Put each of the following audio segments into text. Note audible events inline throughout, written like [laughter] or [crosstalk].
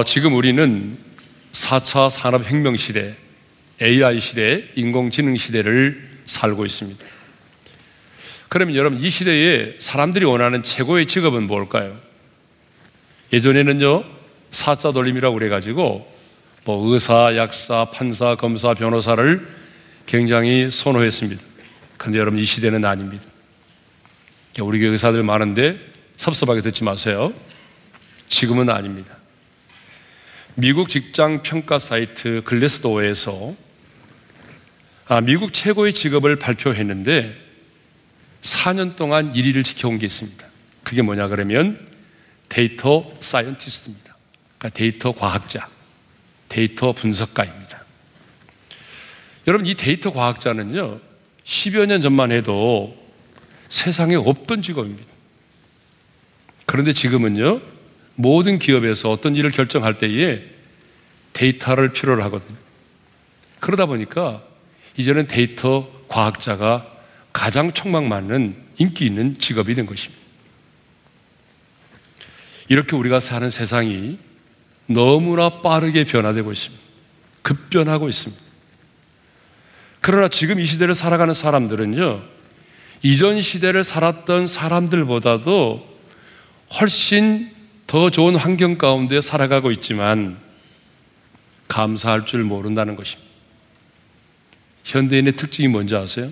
어, 지금 우리는 4차 산업혁명 시대, AI 시대, 인공지능 시대를 살고 있습니다. 그러면 여러분, 이 시대에 사람들이 원하는 최고의 직업은 뭘까요? 예전에는요, 사자 돌림이라고 그래가지고, 뭐 의사, 약사, 판사, 검사, 변호사를 굉장히 선호했습니다. 근데 여러분, 이 시대는 아닙니다. 우리 교회 의사들 많은데 섭섭하게 듣지 마세요. 지금은 아닙니다. 미국 직장 평가 사이트 글래스도어에서 아, 미국 최고의 직업을 발표했는데 4년 동안 1위를 지켜온 게 있습니다. 그게 뭐냐 그러면 data scientist입니다. 그러니까 데이터 과학자, 데이터 분석가입니다. 여러분 이 데이터 과학자는요 10여 년 전만 해도 세상에 없던 직업입니다. 그런데 지금은요 모든 기업에서 어떤 일을 결정할 때에 데이터를 필요로 하거든요. 그러다 보니까 이제는 데이터 과학자가 가장 촉망받는 인기 있는 직업이 된 것입니다. 이렇게 우리가 사는 세상이 너무나 빠르게 변화되고 있습니다. 급변하고 있습니다. 그러나 지금 이 시대를 살아가는 사람들은요, 이전 시대를 살았던 사람들보다도 훨씬 더 좋은 환경 가운데 살아가고 있지만 감사할 줄 모른다는 것입니다. 현대인의 특징이 뭔지 아세요?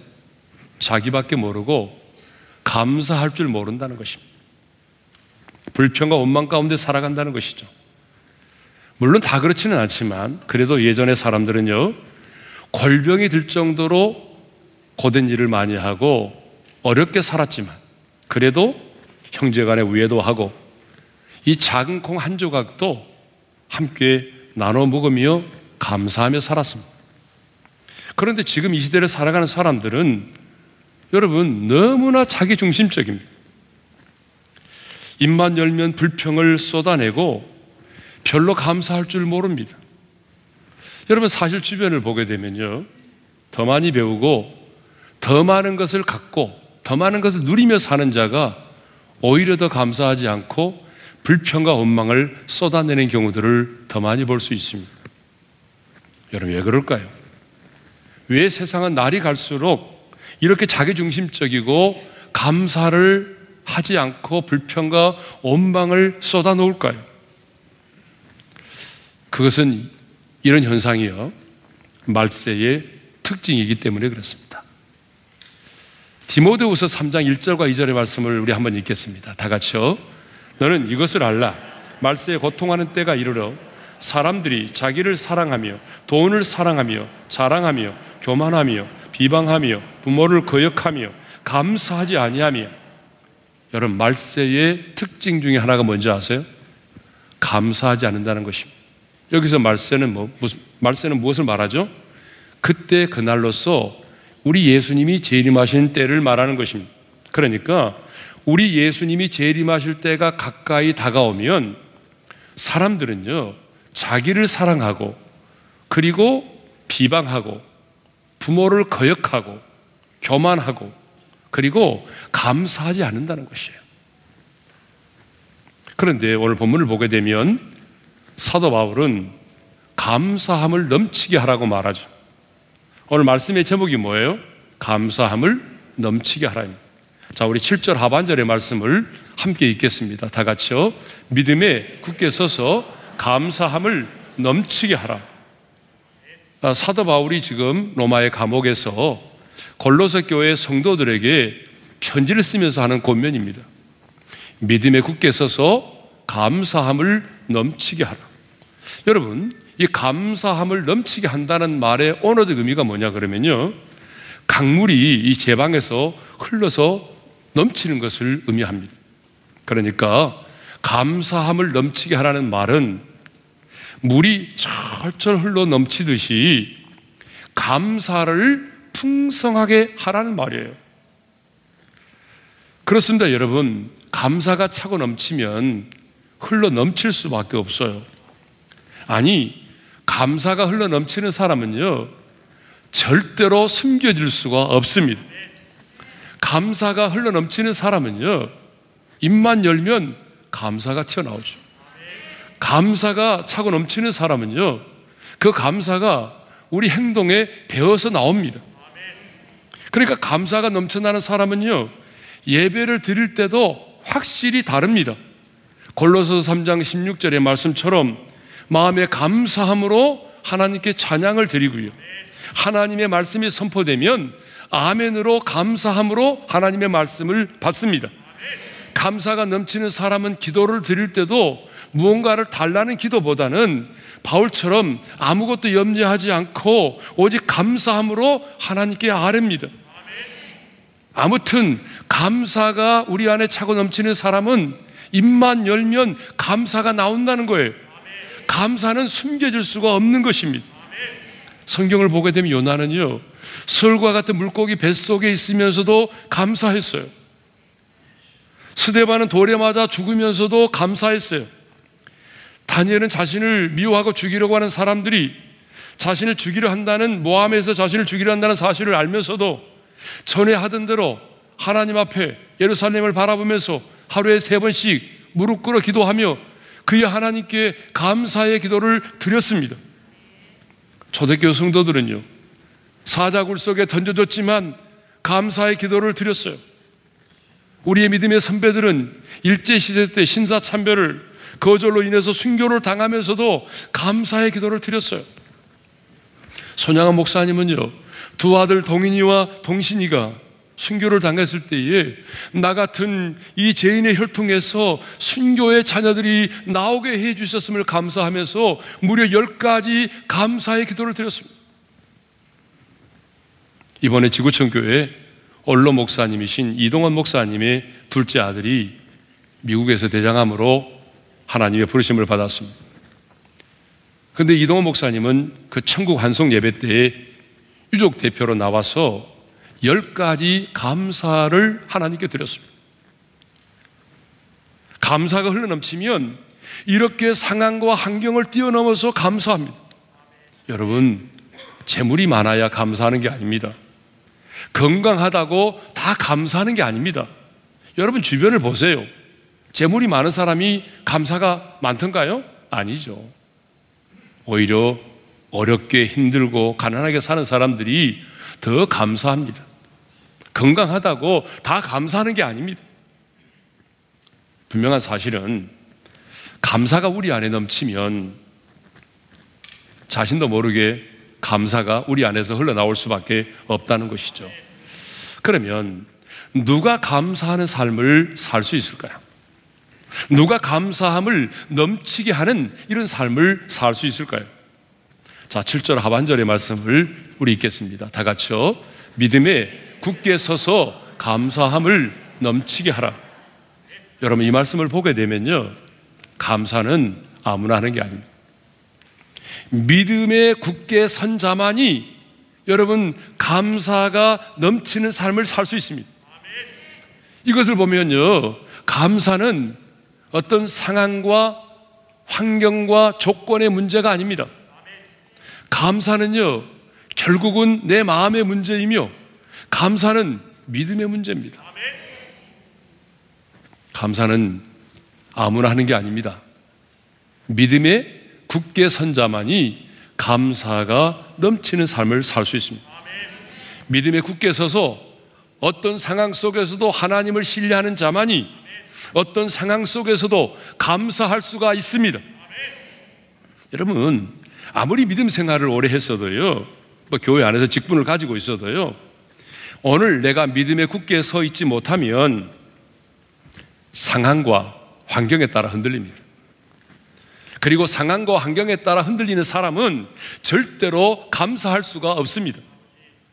자기밖에 모르고 감사할 줄 모른다는 것입니다. 불평과 원망 가운데 살아간다는 것이죠. 물론 다 그렇지는 않지만 그래도 예전의 사람들은요 골병이 들 정도로 고된 일을 많이 하고 어렵게 살았지만 그래도 형제간에 우애도 하고 이 작은 콩 한 조각도 함께 나눠 먹으며 감사하며 살았습니다. 그런데 지금 이 시대를 살아가는 사람들은 여러분 너무나 자기 중심적입니다. 입만 열면 불평을 쏟아내고 별로 감사할 줄 모릅니다. 여러분 사실 주변을 보게 되면요. 더 많이 배우고 더 많은 것을 갖고 더 많은 것을 누리며 사는 자가 오히려 더 감사하지 않고 불평과 원망을 쏟아내는 경우들을 더 많이 볼 수 있습니다. 여러분, 왜 그럴까요? 왜 세상은 날이 갈수록 이렇게 자기중심적이고 감사를 하지 않고 불평과 원망을 쏟아놓을까요? 그것은 이런 현상이요. 말세의 특징이기 때문에 그렇습니다. 디모데후서 3장 1절과 2절의 말씀을 우리 한번 읽겠습니다. 다 같이요. 너는 이것을 알라. 말세에 고통하는 때가 이르러 사람들이 자기를 사랑하며 돈을 사랑하며 자랑하며 교만하며 비방하며 부모를 거역하며 감사하지 아니하며 여러분 말세의 특징 중에 하나가 뭔지 아세요? 감사하지 않는다는 것입니다. 여기서 말세는 뭐 무슨 말세는 무엇을 말하죠? 그때 그날로서 우리 예수님이 재림하신 때를 말하는 것입니다. 그러니까 우리 예수님이 재림하실 때가 가까이 다가오면 사람들은요, 자기를 사랑하고 그리고 비방하고 부모를 거역하고 교만하고 그리고 감사하지 않는다는 것이에요. 그런데 오늘 본문을 보게 되면 사도 바울은 감사함을 넘치게 하라고 말하죠. 오늘 말씀의 제목이 뭐예요? 감사함을 넘치게 하라입니다. 자, 우리 7절 하반절의 말씀을 함께 읽겠습니다. 다 같이요. 믿음에 굳게 서서 감사함을 넘치게 하라. 아, 사도 바울이 지금 로마의 감옥에서 골로새 교회 성도들에게 편지를 쓰면서 하는 권면입니다. 믿음에 굳게 서서 감사함을 넘치게 하라. 여러분, 이 감사함을 넘치게 한다는 말의 언어적 의미가 뭐냐 그러면요. 강물이 이 제방에서 흘러서 넘치는 것을 의미합니다. 그러니까 감사함을 넘치게 하라는 말은 물이 철철 흘러 넘치듯이 감사를 풍성하게 하라는 말이에요. 그렇습니다, 여러분. 감사가 차고 넘치면 흘러 넘칠 수밖에 없어요. 아니, 감사가 흘러 넘치는 사람은요, 절대로 숨겨질 수가 없습니다. 감사가 흘러 넘치는 사람은요, 입만 열면 감사가 튀어나오죠. 감사가 차고 넘치는 사람은요, 그 감사가 우리 행동에 배어서 나옵니다. 그러니까 감사가 넘쳐나는 사람은요, 예배를 드릴 때도 확실히 다릅니다. 골로서 3장 16절의 말씀처럼 마음의 감사함으로 하나님께 찬양을 드리고요. 하나님의 말씀이 선포되면 아멘으로 감사함으로 하나님의 말씀을 받습니다. 감사가 넘치는 사람은 기도를 드릴 때도 무언가를 달라는 기도보다는 바울처럼 아무것도 염려하지 않고 오직 감사함으로 하나님께 아뢰입니다. 아무튼 감사가 우리 안에 차고 넘치는 사람은 입만 열면 감사가 나온다는 거예요. 감사는 숨겨질 수가 없는 것입니다. 성경을 보게 되면 요나는요, 설과 같은 물고기 뱃속에 있으면서도 감사했어요. 스데반은 돌에 맞아 죽으면서도 감사했어요. 다니엘은 자신을 미워하고 죽이려고 하는 사람들이 자신을 죽이려 한다는 모함에서 자신을 죽이려 한다는 사실을 알면서도 전에 하던 대로 하나님 앞에 예루살렘을 바라보면서 하루에 세 번씩 무릎 꿇어 기도하며 그의 하나님께 감사의 기도를 드렸습니다. 초대교 성도들은요, 사자굴 속에 던져졌지만 감사의 기도를 드렸어요. 우리의 믿음의 선배들은 일제시대 때 신사참배를 거절로 인해서 순교를 당하면서도 감사의 기도를 드렸어요. 손양한 목사님은요, 두 아들 동인이와 동신이가 순교를 당했을 때에 나 같은 이 죄인의 혈통에서 순교의 자녀들이 나오게 해 주셨음을 감사하면서 무려 열 가지 감사의 기도를 드렸습니다. 이번에 지구촌 교회 언로 목사님이신 이동원 목사님의 둘째 아들이 미국에서 대장암으로 하나님의 부르심을 받았습니다. 근데 이동원 목사님은 그 천국 환송 예배 때에 유족 대표로 나와서 열 가지 감사를 하나님께 드렸습니다. 감사가 흘러넘치면 이렇게 상황과 환경을 뛰어넘어서 감사합니다. 여러분, 재물이 많아야 감사하는 게 아닙니다. 건강하다고 다 감사하는 게 아닙니다. 여러분 주변을 보세요. 재물이 많은 사람이 감사가 많던가요? 아니죠. 오히려 어렵게 힘들고 가난하게 사는 사람들이 더 감사합니다. 건강하다고 다 감사하는 게 아닙니다. 분명한 사실은 감사가 우리 안에 넘치면 자신도 모르게 감사가 우리 안에서 흘러나올 수밖에 없다는 것이죠. 그러면 누가 감사하는 삶을 살 수 있을까요? 누가 감사함을 넘치게 하는 이런 삶을 살 수 있을까요? 자, 7절 하반절의 말씀을 우리 읽겠습니다. 다 같이요. 믿음에 굳게 서서 감사함을 넘치게 하라. 여러분, 이 말씀을 보게 되면요. 감사는 아무나 하는 게 아닙니다. 믿음에 굳게 선 자만이 여러분, 감사가 넘치는 삶을 살 수 있습니다. 이것을 보면요. 감사는 어떤 상황과 환경과 조건의 문제가 아닙니다. 감사는요, 결국은 내 마음의 문제이며, 감사는 믿음의 문제입니다. 감사는 아무나 하는 게 아닙니다. 믿음에 굳게 선 자만이 감사가 넘치는 삶을 살 수 있습니다. 믿음에 굳게 서서 어떤 상황 속에서도 하나님을 신뢰하는 자만이 어떤 상황 속에서도 감사할 수가 있습니다. 여러분, 아무리 믿음 생활을 오래 했어도요, 뭐 교회 안에서 직분을 가지고 있어도요, 오늘 내가 믿음에 굳게 서 있지 못하면 상황과 환경에 따라 흔들립니다. 그리고 상황과 환경에 따라 흔들리는 사람은 절대로 감사할 수가 없습니다.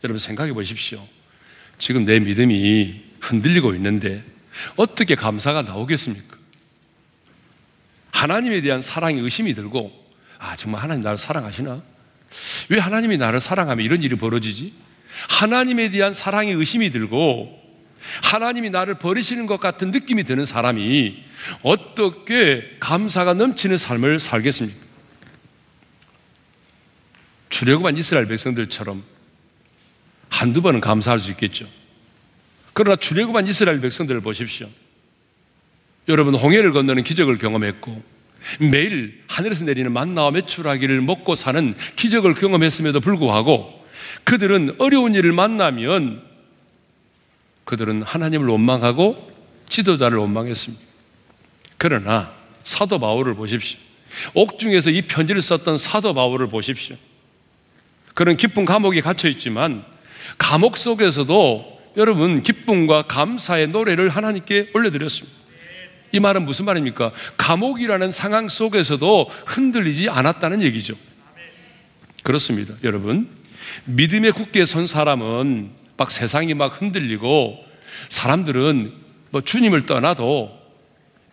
여러분 생각해 보십시오. 지금 내 믿음이 흔들리고 있는데 어떻게 감사가 나오겠습니까? 하나님에 대한 사랑이 의심이 들고, 아, 정말 하나님 나를 사랑하시나? 왜 하나님이 나를 사랑하면 이런 일이 벌어지지? 하나님에 대한 사랑이 의심이 들고, 하나님이 나를 버리시는 것 같은 느낌이 드는 사람이 어떻게 감사가 넘치는 삶을 살겠습니까? 출애굽한 이스라엘 백성들처럼 한두 번은 감사할 수 있겠죠. 그러나 출애굽한 이스라엘 백성들을 보십시오. 여러분 홍해를 건너는 기적을 경험했고 매일 하늘에서 내리는 만나와 매출하기를 먹고 사는 기적을 경험했음에도 불구하고 그들은 어려운 일을 만나면 그들은 하나님을 원망하고 지도자를 원망했습니다. 그러나 사도 바울을 보십시오. 옥중에서 이 편지를 썼던 사도 바울을 보십시오. 그런 기쁜 감옥에 갇혀 있지만 감옥 속에서도 여러분 기쁨과 감사의 노래를 하나님께 올려드렸습니다. 이 말은 무슨 말입니까? 감옥이라는 상황 속에서도 흔들리지 않았다는 얘기죠. 그렇습니다. 여러분. 믿음의 굳게 선 사람은 막 세상이 막 흔들리고 사람들은 뭐 주님을 떠나도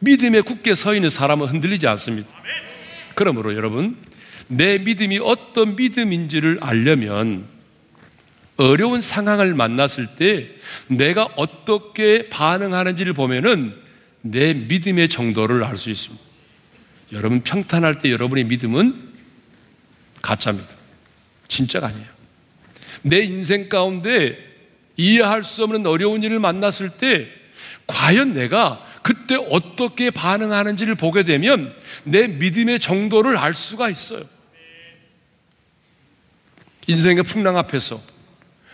믿음에 굳게 서 있는 사람은 흔들리지 않습니다. 그러므로 여러분, 내 믿음이 어떤 믿음인지를 알려면 어려운 상황을 만났을 때 내가 어떻게 반응하는지를 보면은 내 믿음의 정도를 알 수 있습니다. 여러분 평탄할 때 여러분의 믿음은 가짜입니다. 진짜가 아니에요. 내 인생 가운데 이해할 수 없는 어려운 일을 만났을 때 과연 내가 그때 어떻게 반응하는지를 보게 되면 내 믿음의 정도를 알 수가 있어요. 인생의 풍랑 앞에서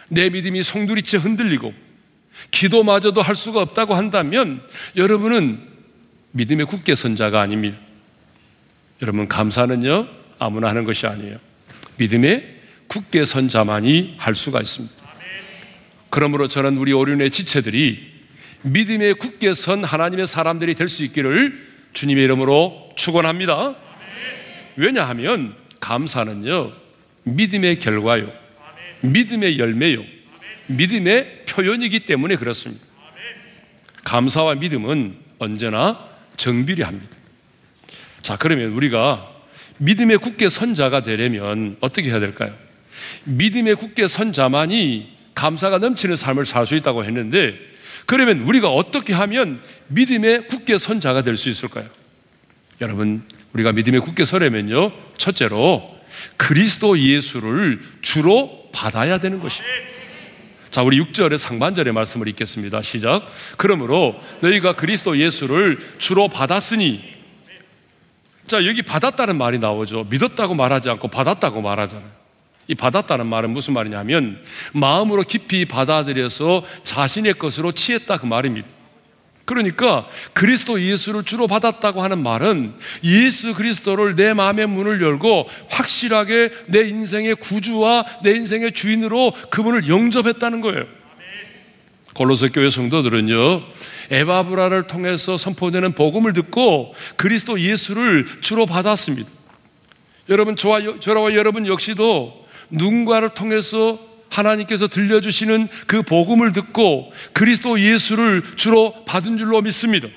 내 믿음이 송두리째 흔들리고 기도마저도 할 수가 없다고 한다면 여러분은 믿음의 굳게 선 자가 아닙니다. 여러분 감사는요 아무나 하는 것이 아니에요. 믿음의 굳게 선 자만이 할 수가 있습니다. 그러므로 저는 우리 오륜의 지체들이 믿음에 굳게 선 하나님의 사람들이 될 수 있기를 주님의 이름으로 축원합니다. 왜냐하면 감사는요 믿음의 결과요, 믿음의 열매요, 믿음의 표현이기 때문에 그렇습니다. 감사와 믿음은 언제나 정비례합니다. 자, 그러면 우리가 믿음에 굳게 선 자가 되려면 어떻게 해야 될까요? 믿음에 굳게 선 자만이 감사가 넘치는 삶을 살 수 있다고 했는데 그러면 우리가 어떻게 하면 믿음에 굳게 선 자가 될 수 있을까요? 여러분, 우리가 믿음에 굳게 서려면요. 첫째로 그리스도 예수를 주로 받아야 되는 것입니다. 자, 우리 6절의 상반절의 말씀을 읽겠습니다. 시작. 그러므로 너희가 그리스도 예수를 주로 받았으니 자, 여기 받았다는 말이 나오죠. 믿었다고 말하지 않고 받았다고 말하잖아요. 이 받았다는 말은 무슨 말이냐면 마음으로 깊이 받아들여서 자신의 것으로 취했다 그 말입니다. 그러니까 그리스도 예수를 주로 받았다고 하는 말은 예수 그리스도를 내 마음의 문을 열고 확실하게 내 인생의 구주와 내 인생의 주인으로 그분을 영접했다는 거예요. 골로새 교회 성도들은요. 에바브라를 통해서 선포되는 복음을 듣고 그리스도 예수를 주로 받았습니다. 여러분 저와 저와 여러분 역시도 누군가를 통해서 하나님께서 들려주시는 그 복음을 듣고 그리스도 예수를 주로 받은 줄로 믿습니다.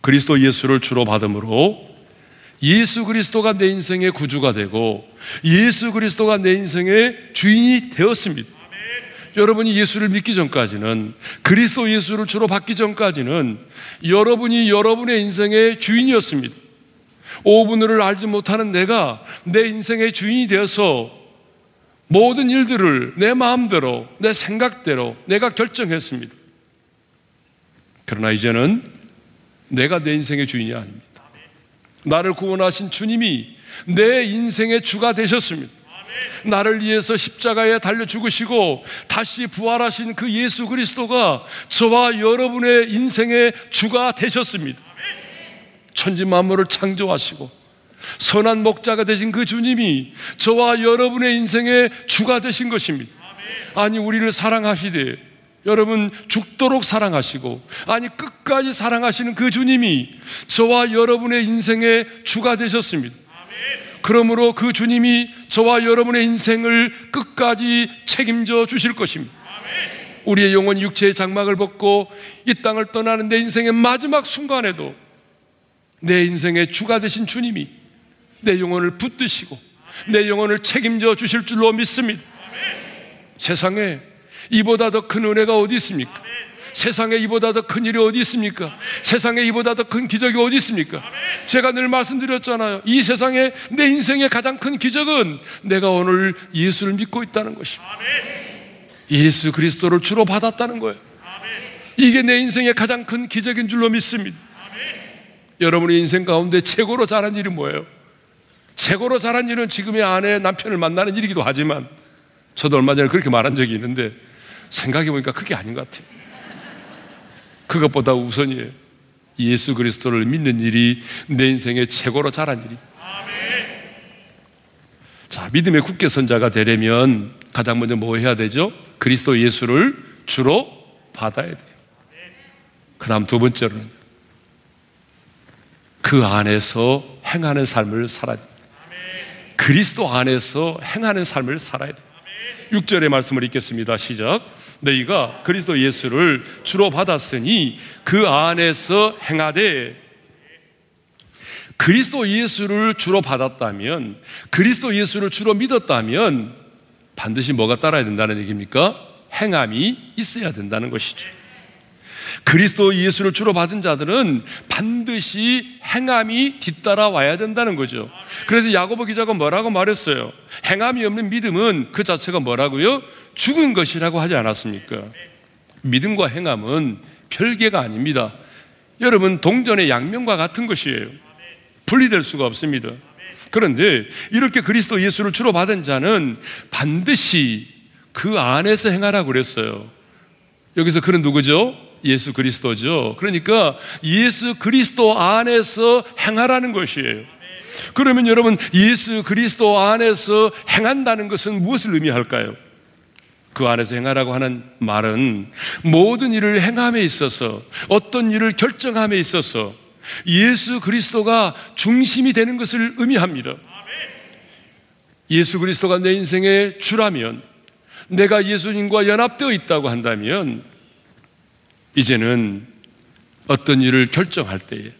그리스도 예수를 주로 받음으로 예수 그리스도가 내 인생의 구주가 되고 예수 그리스도가 내 인생의 주인이 되었습니다. 여러분이 예수를 믿기 전까지는 그리스도 예수를 주로 받기 전까지는 여러분이 여러분의 인생의 주인이었습니다. 오분을 알지 못하는 내가 내 인생의 주인이 되어서 모든 일들을 내 마음대로, 내 생각대로 내가 결정했습니다. 그러나 이제는 내가 내 인생의 주인이 아닙니다. 나를 구원하신 주님이 내 인생의 주가 되셨습니다. 나를 위해서 십자가에 달려 죽으시고 다시 부활하신 그 예수 그리스도가 저와 여러분의 인생의 주가 되셨습니다. 천지 만물을 창조하시고 선한 목자가 되신 그 주님이 저와 여러분의 인생의 주가 되신 것입니다. 아니 우리를 사랑하시되 여러분 죽도록 사랑하시고 아니 끝까지 사랑하시는 그 주님이 저와 여러분의 인생의 주가 되셨습니다. 그러므로 그 주님이 저와 여러분의 인생을 끝까지 책임져 주실 것입니다. 우리의 영혼 육체의 장막을 벗고 이 땅을 떠나는 내 인생의 마지막 순간에도 내 인생의 주가 되신 주님이 내 영혼을 붙드시고 내 영혼을 책임져 주실 줄로 믿습니다. 세상에 이보다 더 큰 은혜가 어디 있습니까? 세상에 이보다 더 큰 일이 어디 있습니까? 세상에 이보다 더 큰 기적이 어디 있습니까? 제가 늘 말씀드렸잖아요. 이 세상에 내 인생의 가장 큰 기적은 내가 오늘 예수를 믿고 있다는 것입니다. 예수 그리스도를 주로 받았다는 거예요. 이게 내 인생의 가장 큰 기적인 줄로 믿습니다. 여러분의 인생 가운데 최고로 잘한 일이 뭐예요? 최고로 잘한 일은 지금의 아내, 남편을 만나는 일이기도 하지만 저도 얼마 전에 그렇게 말한 적이 있는데 생각해 보니까 그게 아닌 것 같아요. 그것보다 우선이에요. 예수 그리스도를 믿는 일이 내 인생의 최고로 잘한 일이. 자, 믿음의 국계 선자가 되려면 가장 먼저 뭐 해야 되죠? 그리스도 예수를 주로 받아야 돼요. 그 다음 두 번째로는 그 안에서 행하는 삶을 살아야 돼요. 그리스도 안에서 행하는 삶을 살아야 돼요. 6절의 말씀을 읽겠습니다. 시작. 너희가 그리스도 예수를 주로 받았으니 그 안에서 행하되 그리스도 예수를 주로 받았다면 그리스도 예수를 주로 믿었다면 반드시 뭐가 따라야 된다는 얘기입니까? 행함이 있어야 된다는 것이죠. 그리스도 예수를 주로 받은 자들은 반드시 행함이 뒤따라 와야 된다는 거죠. 그래서 야고보 기자가 뭐라고 말했어요? 행함이 없는 믿음은 그 자체가 뭐라고요? 죽은 것이라고 하지 않았습니까? 믿음과 행함은 별개가 아닙니다. 여러분, 동전의 양면과 같은 것이에요. 분리될 수가 없습니다. 그런데 이렇게 그리스도 예수를 주로 받은 자는 반드시 그 안에서 행하라고 그랬어요. 여기서 그는 누구죠? 예수 그리스도죠. 그러니까 예수 그리스도 안에서 행하라는 것이에요. 그러면 여러분 예수 그리스도 안에서 행한다는 것은 무엇을 의미할까요? 그 안에서 행하라고 하는 말은 모든 일을 행함에 있어서 어떤 일을 결정함에 있어서 예수 그리스도가 중심이 되는 것을 의미합니다. 예수 그리스도가 내 인생의 주라면 내가 예수님과 연합되어 있다고 한다면 이제는 어떤 일을 결정할 때에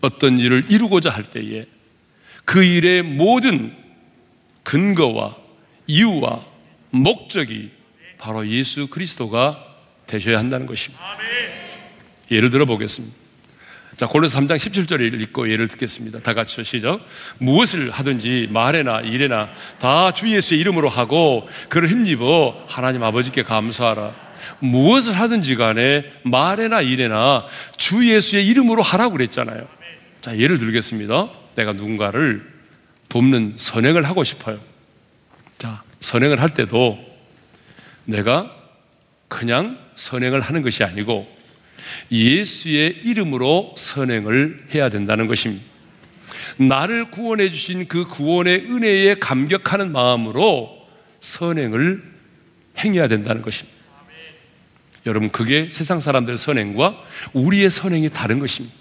어떤 일을 이루고자 할 때에 그 일의 모든 근거와 이유와 목적이 바로 예수 그리스도가 되셔야 한다는 것입니다. 예를 들어 보겠습니다. 자, 골로새 3장 17절을 읽고 예를 듣겠습니다. 다 같이 시작. 무엇을 하든지 말에나 일에나 다 주 예수의 이름으로 하고 그를 힘입어 하나님 아버지께 감사하라. 무엇을 하든지 간에 말에나 일에나 주 예수의 이름으로 하라고 그랬잖아요. 자, 예를 들겠습니다. 내가 누군가를 돕는 선행을 하고 싶어요. 자, 선행을 할 때도 내가 그냥 선행을 하는 것이 아니고 예수의 이름으로 선행을 해야 된다는 것입니다. 나를 구원해 주신 그 구원의 은혜에 감격하는 마음으로 선행을 행해야 된다는 것입니다. 여러분, 그게 세상 사람들의 선행과 우리의 선행이 다른 것입니다.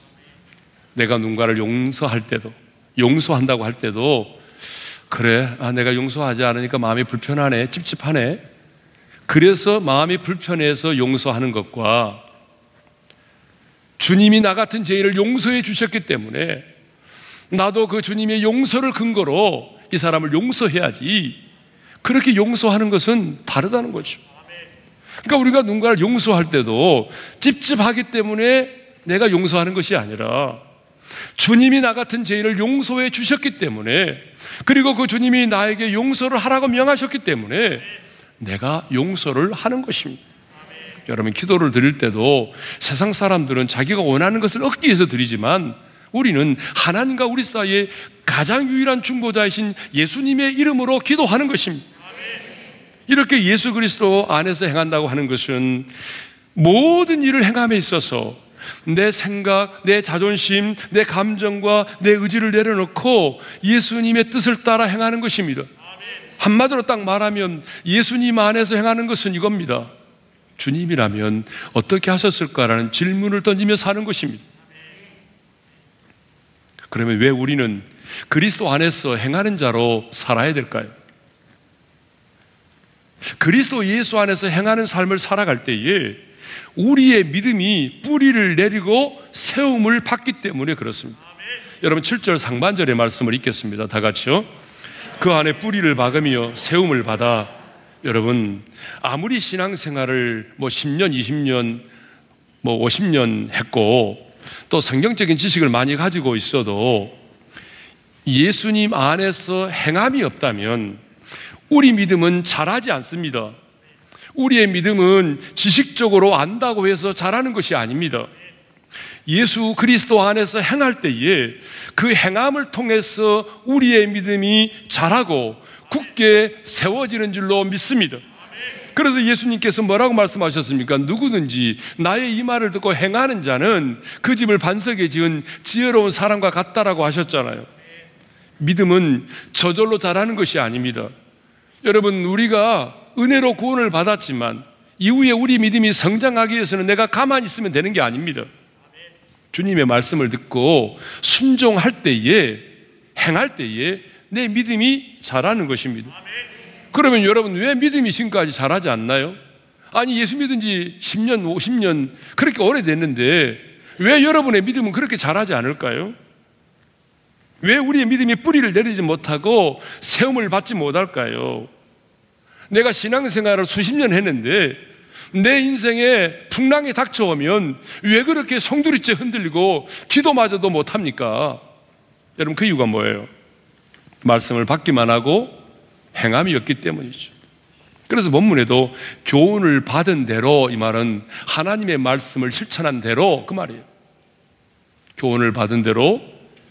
내가 누군가를 용서할 때도, 용서한다고 할 때도, 그래, 아, 내가 용서하지 않으니까 마음이 불편하네, 찝찝하네. 그래서 마음이 불편해서 용서하는 것과 주님이 나 같은 죄인을 용서해 주셨기 때문에 나도 그 주님의 용서를 근거로 이 사람을 용서해야지. 그렇게 용서하는 것은 다르다는 거죠. 그러니까 우리가 누군가를 용서할 때도 찝찝하기 때문에 내가 용서하는 것이 아니라 주님이 나 같은 죄인을 용서해 주셨기 때문에 그리고 그 주님이 나에게 용서를 하라고 명하셨기 때문에 내가 용서를 하는 것입니다. 여러분 기도를 드릴 때도 세상 사람들은 자기가 원하는 것을 얻기 위해서 드리지만 우리는 하나님과 우리 사이에 가장 유일한 중보자이신 예수님의 이름으로 기도하는 것입니다. 이렇게 예수 그리스도 안에서 행한다고 하는 것은 모든 일을 행함에 있어서 내 생각, 내 자존심, 내 감정과 내 의지를 내려놓고 예수님의 뜻을 따라 행하는 것입니다. 한마디로 딱 말하면 예수님 안에서 행하는 것은 이겁니다. 주님이라면 어떻게 하셨을까라는 질문을 던지며 사는 것입니다. 그러면 왜 우리는 그리스도 안에서 행하는 자로 살아야 될까요? 그리스도 예수 안에서 행하는 삶을 살아갈 때에 우리의 믿음이 뿌리를 내리고 세움을 받기 때문에 그렇습니다. 여러분 7절 상반절의 말씀을 읽겠습니다. 다 같이요. 그 안에 뿌리를 박으며 세움을 받아 여러분 아무리 신앙생활을 뭐 10년, 20년, 뭐 50년 했고 또 성경적인 지식을 많이 가지고 있어도 예수님 안에서 행함이 없다면 우리 믿음은 잘하지 않습니다. 우리의 믿음은 지식적으로 안다고 해서 잘하는 것이 아닙니다. 예수 그리스도 안에서 행할 때에 그 행함을 통해서 우리의 믿음이 자라고 굳게 세워지는 줄로 믿습니다. 그래서 예수님께서 뭐라고 말씀하셨습니까? 누구든지 나의 이 말을 듣고 행하는 자는 그 집을 반석에 지은 지혜로운 사람과 같다라고 하셨잖아요. 믿음은 저절로 자라는 것이 아닙니다. 여러분, 우리가 은혜로 구원을 받았지만 이후에 우리 믿음이 성장하기 위해서는 내가 가만히 있으면 되는 게 아닙니다. 주님의 말씀을 듣고 순종할 때에 행할 때에 내 믿음이 자라는 것입니다. 그러면 여러분 왜 믿음이 지금까지 자라지 않나요? 아니 예수 믿은 지 10년, 50년 그렇게 오래됐는데 왜 여러분의 믿음은 그렇게 자라지 않을까요? 왜 우리의 믿음이 뿌리를 내리지 못하고 세움을 받지 못할까요? 내가 신앙생활을 수십 년 했는데 내 인생에 풍랑이 닥쳐오면 왜 그렇게 송두리째 흔들리고 기도마저도 못합니까? 여러분 그 이유가 뭐예요? 말씀을 받기만 하고 행함이 없기 때문이죠. 그래서 본문에도 교훈을 받은 대로 이 말은 하나님의 말씀을 실천한 대로 그 말이에요. 교훈을 받은 대로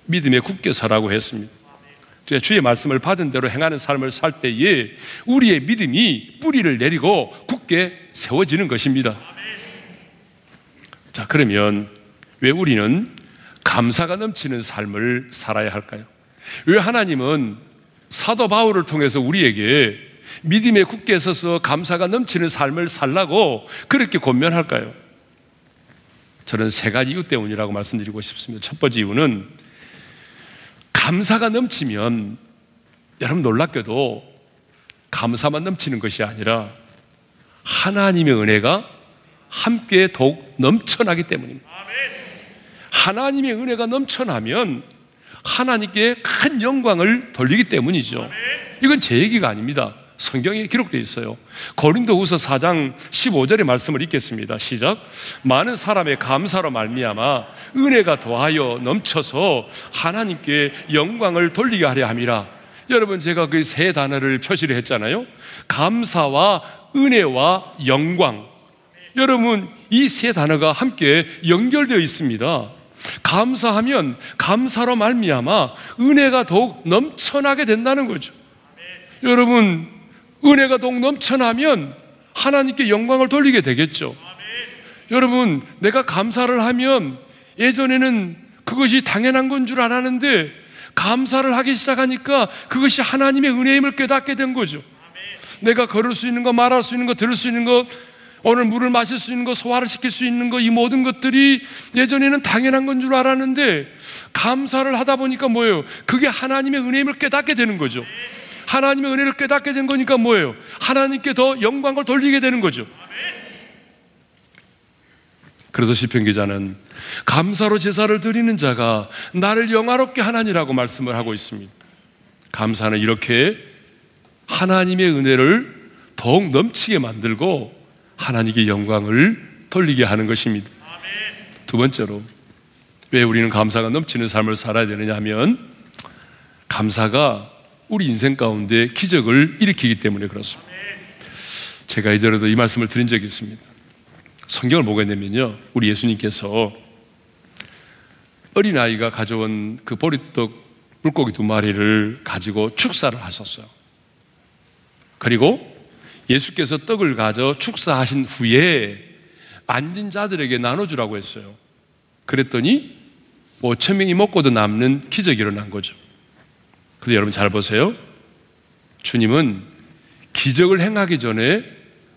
믿음에 굳게 살라고 했습니다. 주의 말씀을 받은 대로 행하는 삶을 살 때에 우리의 믿음이 뿌리를 내리고 굳게 세워지는 것입니다. 자, 그러면 왜 우리는 감사가 넘치는 삶을 살아야 할까요? 왜 하나님은 사도 바울을 통해서 우리에게 믿음에 굳게 서서 감사가 넘치는 삶을 살라고 그렇게 권면할까요? 저는 세 가지 이유 때문이라고 말씀드리고 싶습니다. 첫 번째 이유는 감사가 넘치면 여러분 놀랍게도 감사만 넘치는 것이 아니라 하나님의 은혜가 함께 더욱 넘쳐나기 때문입니다. 하나님의 은혜가 넘쳐나면 하나님께 큰 영광을 돌리기 때문이죠. 이건 제 얘기가 아닙니다. 성경에 기록되어 있어요. 고린도후서 4장 15절의 말씀을 읽겠습니다. 시작. 많은 사람의 감사로 말미암아 은혜가 더하여 넘쳐서 하나님께 영광을 돌리게 하려 함이라. 여러분 제가 그 세 단어를 표시를 했잖아요. 감사와 은혜와 영광. 여러분 이 세 단어가 함께 연결되어 있습니다. 감사하면 감사로 말미암아 은혜가 더욱 넘쳐나게 된다는 거죠. 여러분 은혜가 더욱 넘쳐나면 하나님께 영광을 돌리게 되겠죠. 여러분 내가 감사를 하면 예전에는 그것이 당연한 건 줄 알았는데 감사를 하기 시작하니까 그것이 하나님의 은혜임을 깨닫게 된 거죠. 내가 걸을 수 있는 거, 말할 수 있는 거, 들을 수 있는 거, 오늘 물을 마실 수 있는 거, 소화를 시킬 수 있는 거, 이 모든 것들이 예전에는 당연한 건 줄 알았는데 감사를 하다 보니까 뭐예요? 그게 하나님의 은혜임을 깨닫게 되는 거죠. 하나님의 은혜를 깨닫게 된 거니까 뭐예요? 하나님께 더 영광을 돌리게 되는 거죠. 그래서 시편 기자는 감사로 제사를 드리는 자가 나를 영화롭게 하나니라고 말씀을 하고 있습니다. 감사는 이렇게 하나님의 은혜를 더욱 넘치게 만들고 하나님께 영광을 돌리게 하는 것입니다. 두 번째로 왜 우리는 감사가 넘치는 삶을 살아야 되느냐 하면 감사가 우리 인생 가운데 기적을 일으키기 때문에 그렇습니다. 제가 이전에도 이 말씀을 드린 적이 있습니다. 성경을 보게 되면요. 우리 예수님께서 어린 아이가 가져온 그 보리떡 물고기 두 마리를 가지고 축사를 하셨어요. 그리고 예수께서 떡을 가져 축사하신 후에 앉은 자들에게 나눠주라고 했어요. 그랬더니 5천 명이 먹고도 남는 기적이 일어난 거죠. 근데 여러분 잘 보세요. 주님은 기적을 행하기 전에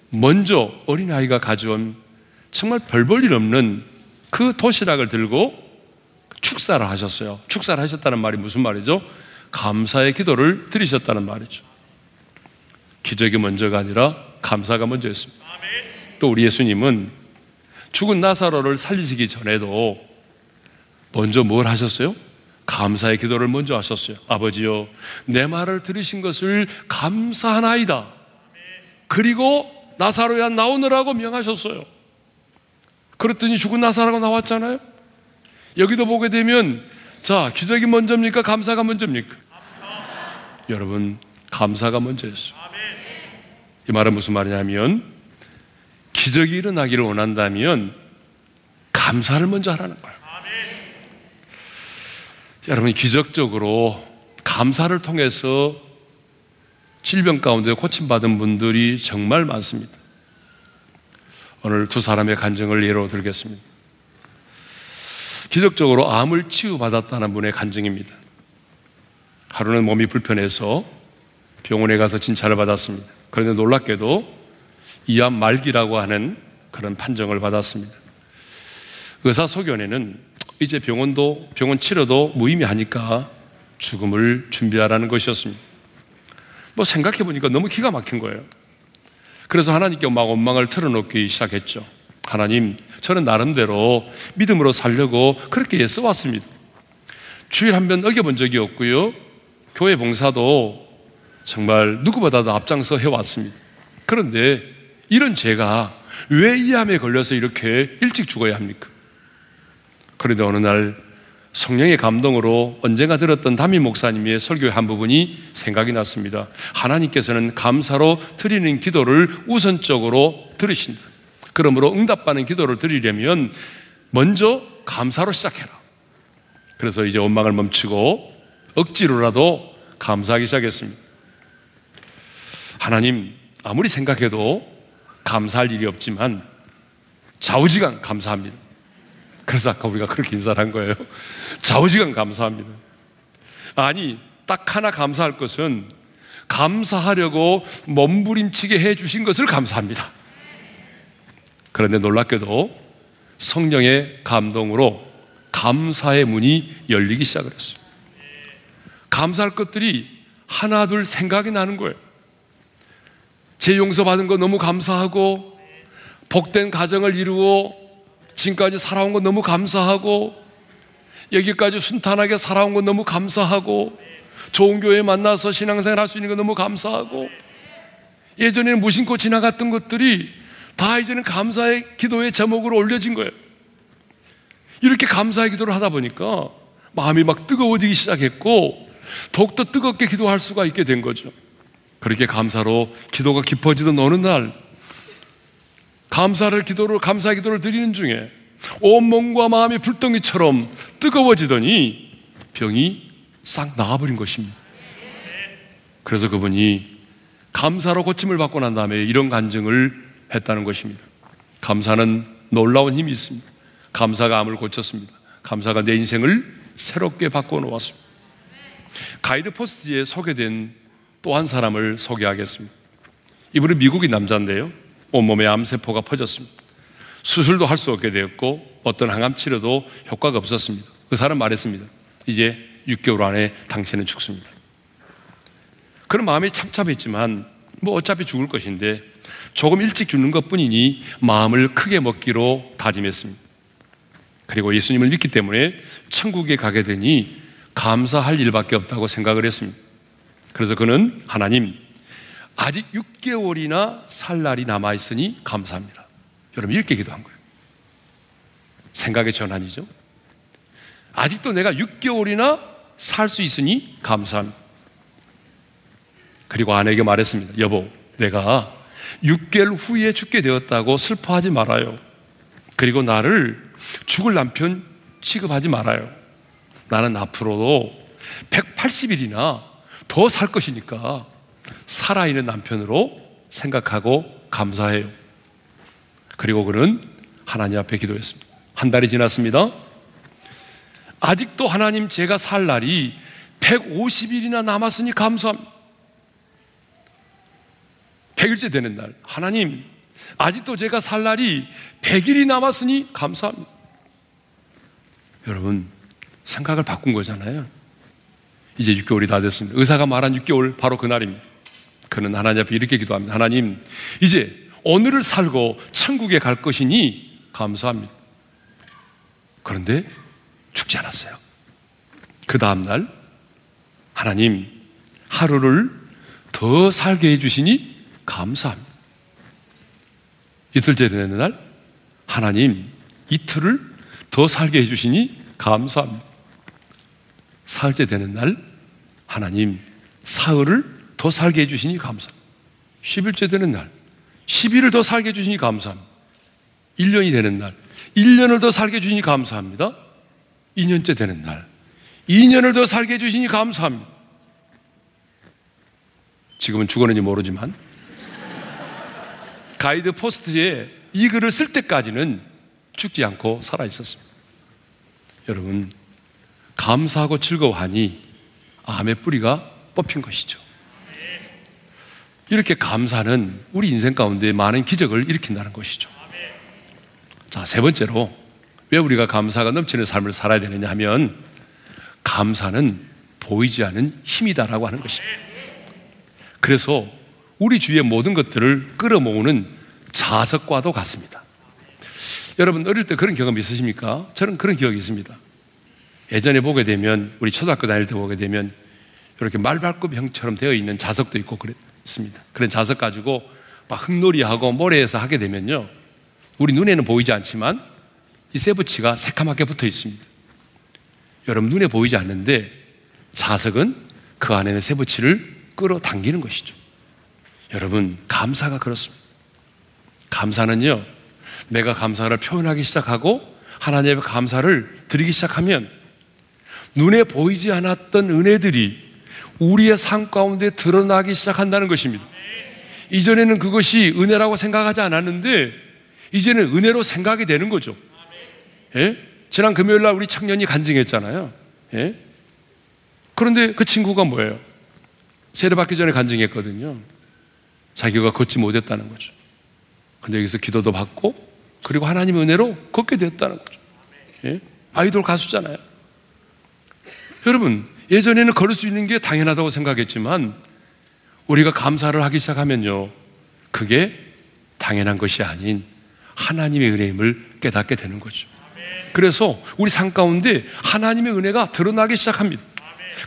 먼저 어린아이가 가져온 정말 별 볼 일 없는 그 도시락을 들고 축사를 하셨어요. 축사를 하셨다는 말이 무슨 말이죠? 감사의 기도를 드리셨다는 말이죠. 기적이 먼저가 아니라 감사가 먼저였습니다. 또 우리 예수님은 죽은 나사로를 살리시기 전에도 먼저 뭘 하셨어요? 감사의 기도를 먼저 하셨어요. 아버지요, 내 말을 들으신 것을 감사하나이다. 그리고 나사로야 나오느라고 명하셨어요. 그랬더니 죽은 나사로가 나왔잖아요. 여기도 보게 되면 자 기적이 먼저입니까? 감사가 먼저입니까? 감사. 여러분 감사가 먼저였어요. 이 말은 무슨 말이냐면 기적이 일어나기를 원한다면 감사를 먼저 하라는 거예요. 여러분 기적적으로 감사를 통해서 질병 가운데 고침받은 분들이 정말 많습니다. 오늘 두 사람의 간증을 예로 들겠습니다. 기적적으로 암을 치유받았다는 분의 간증입니다. 하루는 몸이 불편해서 병원에 가서 진찰을 받았습니다. 그런데 놀랍게도 이암 말기라고 하는 그런 판정을 받았습니다. 의사 소견에는 이제 병원도 병원 치료도 무의미하니까 죽음을 준비하라는 것이었습니다. 뭐 생각해 보니까 너무 기가 막힌 거예요. 그래서 하나님께 막 원망을 틀어놓기 시작했죠. 하나님, 저는 나름대로 믿음으로 살려고 그렇게 애써 왔습니다. 주일 한 번 어겨본 적이 없고요. 교회 봉사도 정말 누구보다도 앞장서 해왔습니다. 그런데 이런 제가 왜 이 암에 걸려서 이렇게 일찍 죽어야 합니까? 그런데 어느 날 성령의 감동으로 언젠가 들었던 담임 목사님의 설교의 한 부분이 생각이 났습니다. 하나님께서는 감사로 드리는 기도를 우선적으로 들으신다. 그러므로 응답받는 기도를 드리려면 먼저 감사로 시작해라. 그래서 이제 원망을 멈추고 억지로라도 감사하기 시작했습니다. 하나님, 아무리 생각해도 감사할 일이 없지만 좌우지간 감사합니다. 그래서 아까 우리가 그렇게 인사를 한 거예요. 좌우지간 감사합니다. 아니, 딱 하나 감사할 것은 감사하려고 몸부림치게 해 주신 것을 감사합니다. 그런데 놀랍게도 성령의 감동으로 감사의 문이 열리기 시작을 했어요. 감사할 것들이 하나, 둘 생각이 나는 거예요. 제 용서받은 거 너무 감사하고, 복된 가정을 이루어 지금까지 살아온 거 너무 감사하고, 여기까지 순탄하게 살아온 거 너무 감사하고, 좋은 교회 만나서 신앙생활 할 수 있는 거 너무 감사하고, 예전에는 무심코 지나갔던 것들이 다 이제는 감사의 기도의 제목으로 올려진 거예요. 이렇게 감사의 기도를 하다 보니까 마음이 막 뜨거워지기 시작했고, 더욱더 뜨겁게 기도할 수가 있게 된 거죠. 그렇게 감사로 기도가 깊어지던 어느 날, 감사를 기도를, 감사 기도를 드리는 중에 온 몸과 마음이 불덩이처럼 뜨거워지더니 병이 싹 나아버린 것입니다. 그래서 그분이 감사로 고침을 받고 난 다음에 이런 간증을 했다는 것입니다. 감사는 놀라운 힘이 있습니다. 감사가 암을 고쳤습니다. 감사가 내 인생을 새롭게 바꿔놓았습니다. 가이드 포스트에 소개된 또 한 사람을 소개하겠습니다. 이분은 미국인 남자인데요. 온몸에 암세포가 퍼졌습니다. 수술도 할 수 없게 되었고 어떤 항암 치료도 효과가 없었습니다. 그 사람 말했습니다. 이제 6개월 안에 당신은 죽습니다. 그런 마음이 참참했지만 뭐 어차피 죽을 것인데 조금 일찍 죽는 것 뿐이니 마음을 크게 먹기로 다짐했습니다. 그리고 예수님을 믿기 때문에 천국에 가게 되니 감사할 일밖에 없다고 생각을 했습니다. 그래서 그는 하나님, 아직 6개월이나 살 날이 남아있으니 감사합니다. 여러분, 이렇게 기도한 거예요. 생각의 전환이죠. 아직도 내가 6개월이나 살 수 있으니 감사합니다. 그리고 아내에게 말했습니다. 여보, 내가 6개월 후에 죽게 되었다고 슬퍼하지 말아요. 그리고 나를 죽을 남편 취급하지 말아요. 나는 앞으로도 180일이나 더 살 것이니까 살아있는 남편으로 생각하고 감사해요. 그리고 그는 하나님 앞에 기도했습니다. 한 달이 지났습니다. 아직도 하나님 제가 살 날이 150일이나 남았으니 감사합니다. 100일째 되는 날, 하나님, 아직도 제가 살 날이 100일이 남았으니 감사합니다. 여러분, 생각을 바꾼 거잖아요. 이제 6개월이 다 됐습니다. 의사가 말한 6개월 바로 그날입니다. 그는 하나님 앞에 이렇게 기도합니다. 하나님, 이제 오늘을 살고 천국에 갈 것이니 감사합니다. 그런데 죽지 않았어요. 그 다음날, 하나님, 하루를 더 살게 해주시니 감사합니다. 이틀째 되는 날, 하나님 이틀을 더 살게 해주시니 감사합니다. 사흘째 되는 날, 하나님 사흘을 더 살게 해주시니 감사합니다. 10일째 되는 날, 10일을 더 살게 해주시니 감사합니다. 1년이 되는 날, 1년을 더 살게 해주시니 감사합니다. 2년째 되는 날, 2년을 더 살게 해주시니 감사합니다. 지금은 죽었는지 모르지만 [laughs] 가이드 포스트에 이 글을 쓸 때까지는 죽지 않고 살아 있었습니다. 여러분, 감사하고 즐거워하니 암의 뿌리가 뽑힌 것이죠. 이렇게 감사는 우리 인생 가운데 많은 기적을 일으킨다는 것이죠. 자, 세 번째로 왜 우리가 감사가 넘치는 삶을 살아야 되느냐 하면 감사는 보이지 않는 힘이다라고 하는 것입니다. 그래서 우리 주위의 모든 것들을 끌어모으는 자석과도 같습니다. 여러분 어릴 때 그런 경험 있으십니까? 저는 그런 기억이 있습니다. 예전에 보게 되면 우리 초등학교 다닐 때 보게 되면 이렇게 말발굽 형처럼 되어 있는 자석도 있고 그 랬습니다. 그런 자석 가지고 막 흙놀이하고 모래에서 하게 되면요. 우리 눈에는 보이지 않지만 이 세부치가 새카맣게 붙어 있습니다. 여러분 눈에 보이지 않는데 자석은 그 안에는 세부치를 끌어당기는 것이죠. 여러분 감사가 그렇습니다. 감사는요. 내가 감사를 표현하기 시작하고 하나님의 감사를 드리기 시작하면 눈에 보이지 않았던 은혜들이 우리의 삶 가운데 드러나기 시작한다는 것입니다. 이전에는 그것이 은혜라고 생각하지 않았는데 이제는 은혜로 생각이 되는 거죠. 예? 지난 금요일 날 우리 청년이 간증했잖아요. 예? 그런데 그 친구가 뭐예요? 세례받기 전에 간증했거든요. 자기가 걷지 못했다는 거죠. 근데 여기서 기도도 받고 그리고 하나님의 은혜로 걷게 됐다는 거죠. 예? 아이돌 가수잖아요. 여러분, 예전에는 걸을 수 있는 게 당연하다고 생각했지만 우리가 감사를 하기 시작하면요. 그게 당연한 것이 아닌 하나님의 은혜임을 깨닫게 되는 거죠. 그래서 우리 삶 가운데 하나님의 은혜가 드러나기 시작합니다.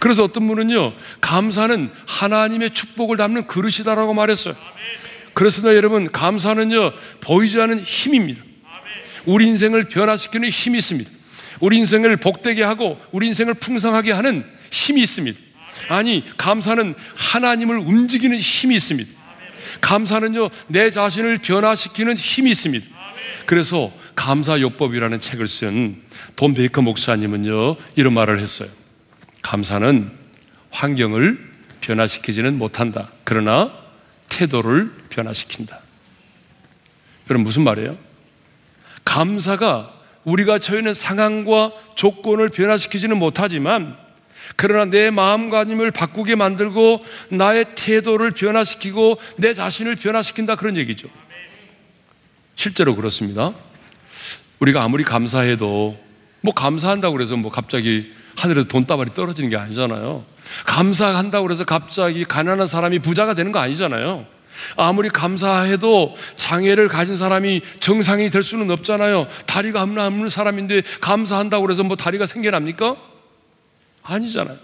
그래서 어떤 분은요, 감사는 하나님의 축복을 담는 그릇이다라고 말했어요. 그래서 여러분, 감사는요, 보이지 않는 힘입니다. 우리 인생을 변화시키는 힘이 있습니다. 우리 인생을 복되게 하고 우리 인생을 풍성하게 하는 힘이 있습니다. 아니, 감사는 하나님을 움직이는 힘이 있습니다. 감사는요, 내 자신을 변화시키는 힘이 있습니다. 그래서 감사요법이라는 책을 쓴 돈 베이커 목사님은요, 이런 말을 했어요. 감사는 환경을 변화시키지는 못한다. 그러나 태도를 변화시킨다. 여러분, 무슨 말이에요? 감사가 우리가 처해 있는 상황과 조건을 변화시키지는 못하지만 그러나 내 마음가짐을 바꾸게 만들고 나의 태도를 변화시키고 내 자신을 변화시킨다 그런 얘기죠. 실제로 그렇습니다. 우리가 아무리 감사해도 뭐 감사한다고 그래서 뭐 갑자기 하늘에서 돈다발이 떨어지는 게 아니잖아요. 감사한다고 그래서 갑자기 가난한 사람이 부자가 되는 거 아니잖아요. 아무리 감사해도 장애를 가진 사람이 정상이 될 수는 없잖아요. 다리가 없는 사람인데 감사한다고 그래서 뭐 다리가 생겨납니까? 아니잖아요.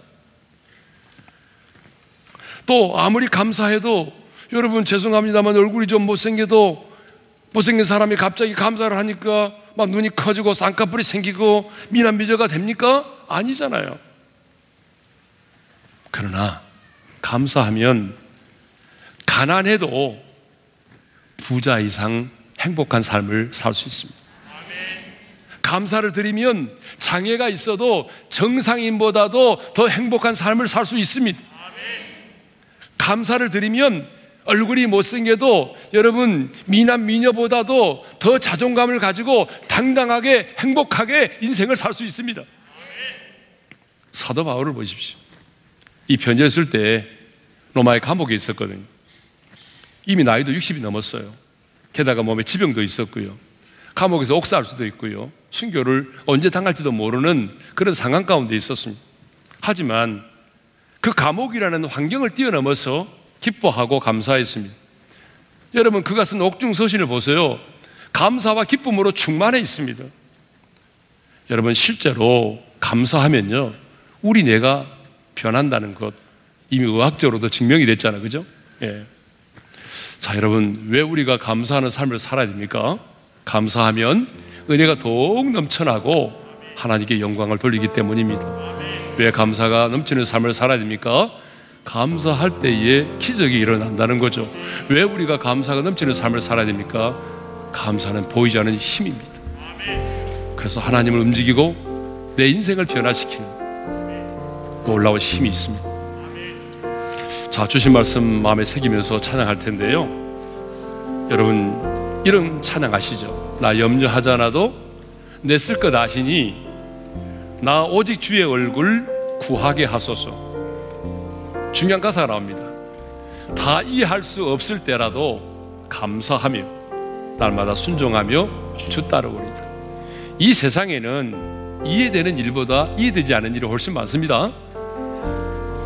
또 아무리 감사해도 여러분 죄송합니다만 얼굴이 좀 못생겨도 못생긴 사람이 갑자기 감사를 하니까 막 눈이 커지고 쌍꺼풀이 생기고 미남미저가 됩니까? 아니잖아요. 그러나 감사하면 가난해도 부자 이상 행복한 삶을 살 수 있습니다. 감사를 드리면 장애가 있어도 정상인보다도 더 행복한 삶을 살 수 있습니다. 감사를 드리면 얼굴이 못생겨도 여러분 미남 미녀보다도 더 자존감을 가지고 당당하게 행복하게 인생을 살 수 있습니다. 사도 바울을 보십시오. 이 편지를 쓸 때 로마의 감옥에 있었거든요. 이미 나이도 60이 넘었어요. 게다가 몸에 지병도 있었고요. 감옥에서 옥사할 수도 있고요. 순교를 언제 당할지도 모르는 그런 상황 가운데 있었습니다. 하지만 그 감옥이라는 환경을 뛰어넘어서 기뻐하고 감사했습니다. 여러분, 그가 쓴 옥중서신을 보세요. 감사와 기쁨으로 충만해 있습니다. 여러분, 실제로 감사하면요, 우리 뇌가 변한다는 것 이미 의학적으로도 증명이 됐잖아요. 그죠? 예. 자, 여러분, 왜 우리가 감사하는 삶을 살아야 됩니까? 감사하면 은혜가 더욱 넘쳐나고 하나님께 영광을 돌리기 때문입니다. 왜 감사가 넘치는 삶을 살아야 됩니까? 감사할 때에 기적이 일어난다는 거죠. 왜 우리가 감사가 넘치는 삶을 살아야 됩니까? 감사는 보이지 않는 힘입니다. 그래서 하나님을 움직이고 내 인생을 변화시키는 놀라운 힘이 있습니다. 자, 주신 말씀 마음에 새기면서 찬양할 텐데요. 여러분, 이런 찬양 아시죠? 나 염려하지 않아도 내 쓸 것 아시니 나 오직 주의 얼굴 구하게 하소서. 중요한 가사가 나옵니다. 다 이해할 수 없을 때라도 감사하며 날마다 순종하며 주 따르오리다. 이 세상에는 이해되는 일보다 이해되지 않은 일이 훨씬 많습니다.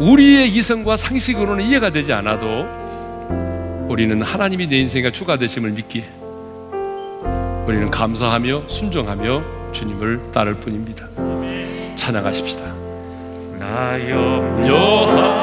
우리의 이성과 상식으로는 이해가 되지 않아도 우리는 하나님이 내 인생의 주가 되심을 믿기에 우리는 감사하며 순종하며 주님을 따를 뿐입니다. 찬양하십시다. 나 염려하잖아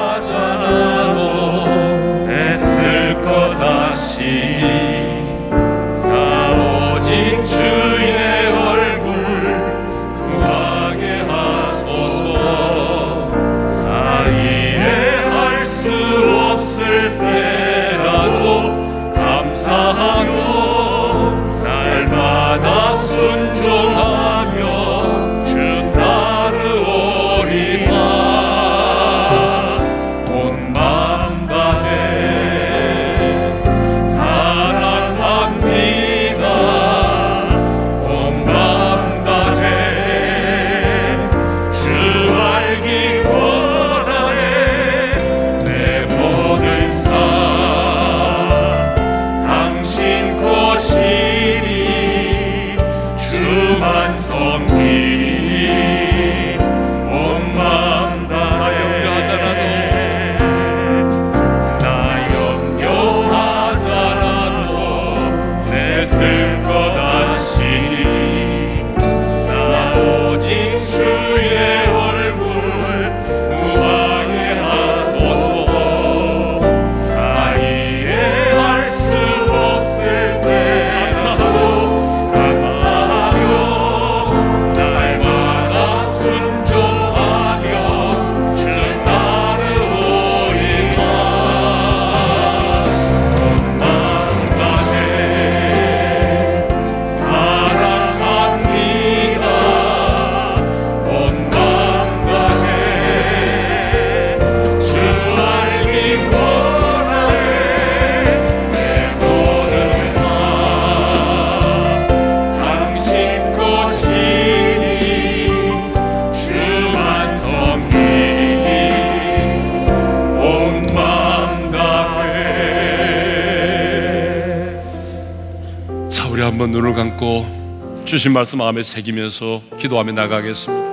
주신 말씀 마음에 새기면서 기도하며 나가겠습니다.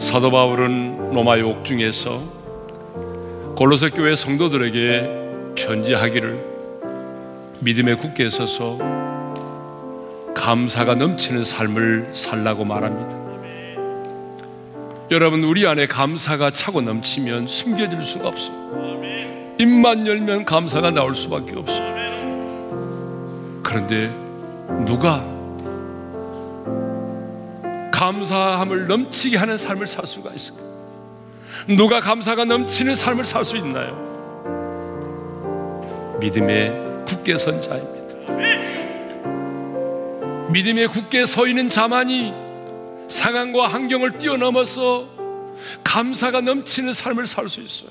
사도 바울은 로마의 옥중에서 골로새 교회 성도들에게 편지하기를 믿음에 굳게 서서 감사가 넘치는 삶을 살라고 말합니다. 여러분 우리 안에 감사가 차고 넘치면 숨겨질 수가 없어. 입만 열면 감사가 나올 수밖에 없어. 그런데 누가 감사함을 넘치게 하는 삶을 살 수가 있을까? 누가 감사가 넘치는 삶을 살 수 있나요? 믿음에 굳게 선 자입니다. 믿음에 굳게 서 있는 자만이 상황과 환경을 뛰어넘어서 감사가 넘치는 삶을 살 수 있어요.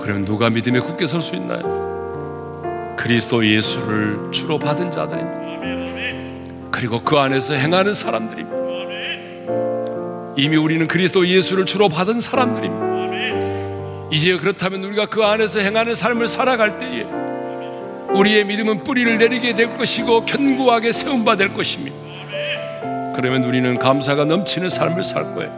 그러면 누가 믿음에 굳게 설 수 있나요? 그리스도 예수를 주로 받은 자들입니다. 그리고 그 안에서 행하는 사람들입니다. 이미 우리는 그리스도 예수를 주로 받은 사람들입니다. 이제 그렇다면 우리가 그 안에서 행하는 삶을 살아갈 때에 우리의 믿음은 뿌리를 내리게 될 것이고 견고하게 세움바 될 것입니다. 그러면 우리는 감사가 넘치는 삶을 살 거예요.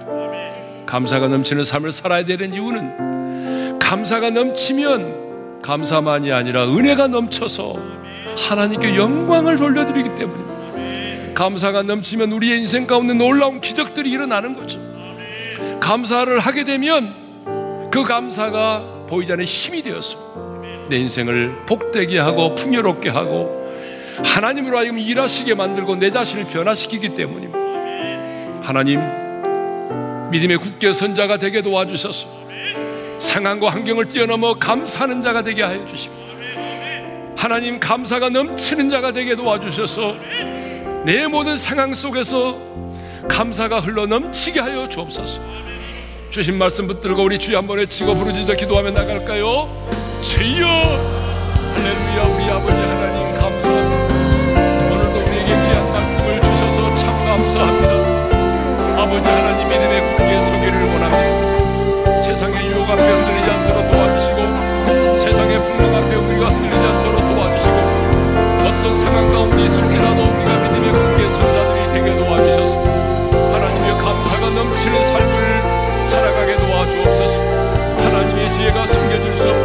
감사가 넘치는 삶을 살아야 되는 이유는 감사가 넘치면 감사만이 아니라 은혜가 넘쳐서 하나님께 영광을 돌려드리기 때문입니다. 감사가 넘치면 우리의 인생 가운데 놀라운 기적들이 일어나는 거죠. 감사를 하게 되면 그 감사가 보이지 않는 힘이 되어서 내 인생을 복되게 하고 풍요롭게 하고 하나님으로 하여금 일하시게 만들고 내 자신을 변화시키기 때문입니다. 하나님 믿음의 굳게 선자가 되게 도와주셔서 상황과 환경을 뛰어넘어 감사하는 자가 되게 하여 주십니다. 하나님 감사가 넘치는 자가 되게 도와주셔서 내 모든 상황 속에서 감사가 흘러 넘치게 하여 주옵소서. 주신 말씀 붙들고 우리 주여 한번 외치고 부르짖어 기도하며 나갈까요? 주여 할렐루야 우리 아버지 하나님 감사합니다. 오늘도 우리에게 귀한 말씀을 주셔서 참 감사합니다. 아버지 하나님 믿음의 굳게 서기를 원합니다. 세상의 유혹 앞에 흔들리지 않도록 도와주시고 세상의 풍랑 앞에 우리가 흔들리지 않도록 도와주시고 어떤 상황 가운데 있을지라도 우리가 믿음의 굳게 선 자들이 되게 도와주셔서 하나님의 감사가 넘치는 삶을 살아가게 도와주옵소서. 하나님의 지혜가 숨겨질 수 없듯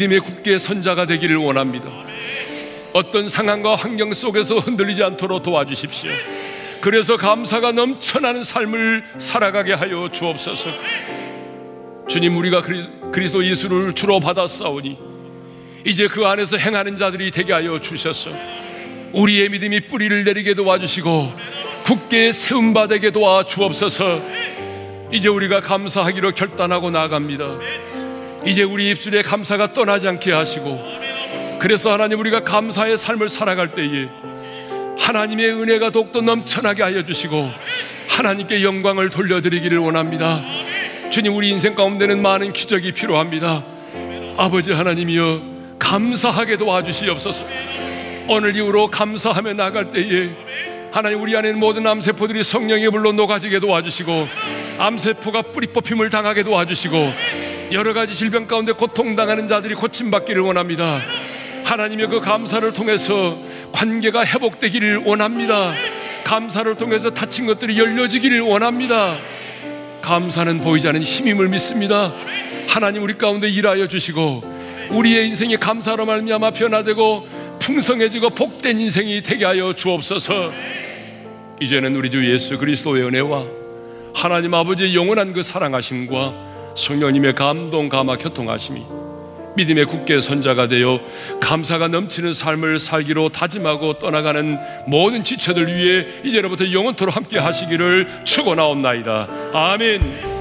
믿음의 굳게 선자가 되기를 원합니다. 어떤 상황과 환경 속에서 흔들리지 않도록 도와주십시오. 그래서 감사가 넘쳐나는 삶을 살아가게 하여 주옵소서. 주님 우리가 그리- 그리스도 예수를 주로 받았사오니 이제 그 안에서 행하는 자들이 되게 하여 주셔서 우리의 믿음이 뿌리를 내리게 도와주시고 굳게 세움 받게 도와 주옵소서. 이제 우리가 감사하기로 결단하고 나갑니다 이제 우리 입술에 감사가 떠나지 않게 하시고 그래서 하나님 우리가 감사의 삶을 살아갈 때에 하나님의 은혜가 더욱더 넘쳐나게 하여 주시고 하나님께 영광을 돌려드리기를 원합니다. 주님 우리 인생 가운데는 많은 기적이 필요합니다. 아버지 하나님이여 감사하게 도와주시옵소서. 오늘 이후로 감사하며 나갈 때에 하나님 우리 안에 있는 모든 암세포들이 성령의 불로 녹아지게 도와주시고 암세포가 뿌리 뽑힘을 당하게 도와주시고 여러 가지 질병 가운데 고통당하는 자들이 고침받기를 원합니다 하나님의 그 감사를 통해서 관계가 회복되기를 원합니다 감사를 통해서 다친 것들이 열려지기를 원합니다 감사는 보이지 않는 힘임을 믿습니다. 하나님 우리 가운데 일하여 주시고 우리의 인생이 감사로 말미암아 변화되고 풍성해지고 복된 인생이 되게 하여 주옵소서. 이제는 우리 주 예수 그리스도의 은혜와 하나님 아버지의 영원한 그 사랑하심과 성령님의 감동 감화 교통하심이 믿음의 굳게 선자가 되어 감사가 넘치는 삶을 살기로 다짐하고 떠나가는 모든 지체들 위해 이제로부터 영원토록 함께 하시기를 축원하옵나이다. 아멘.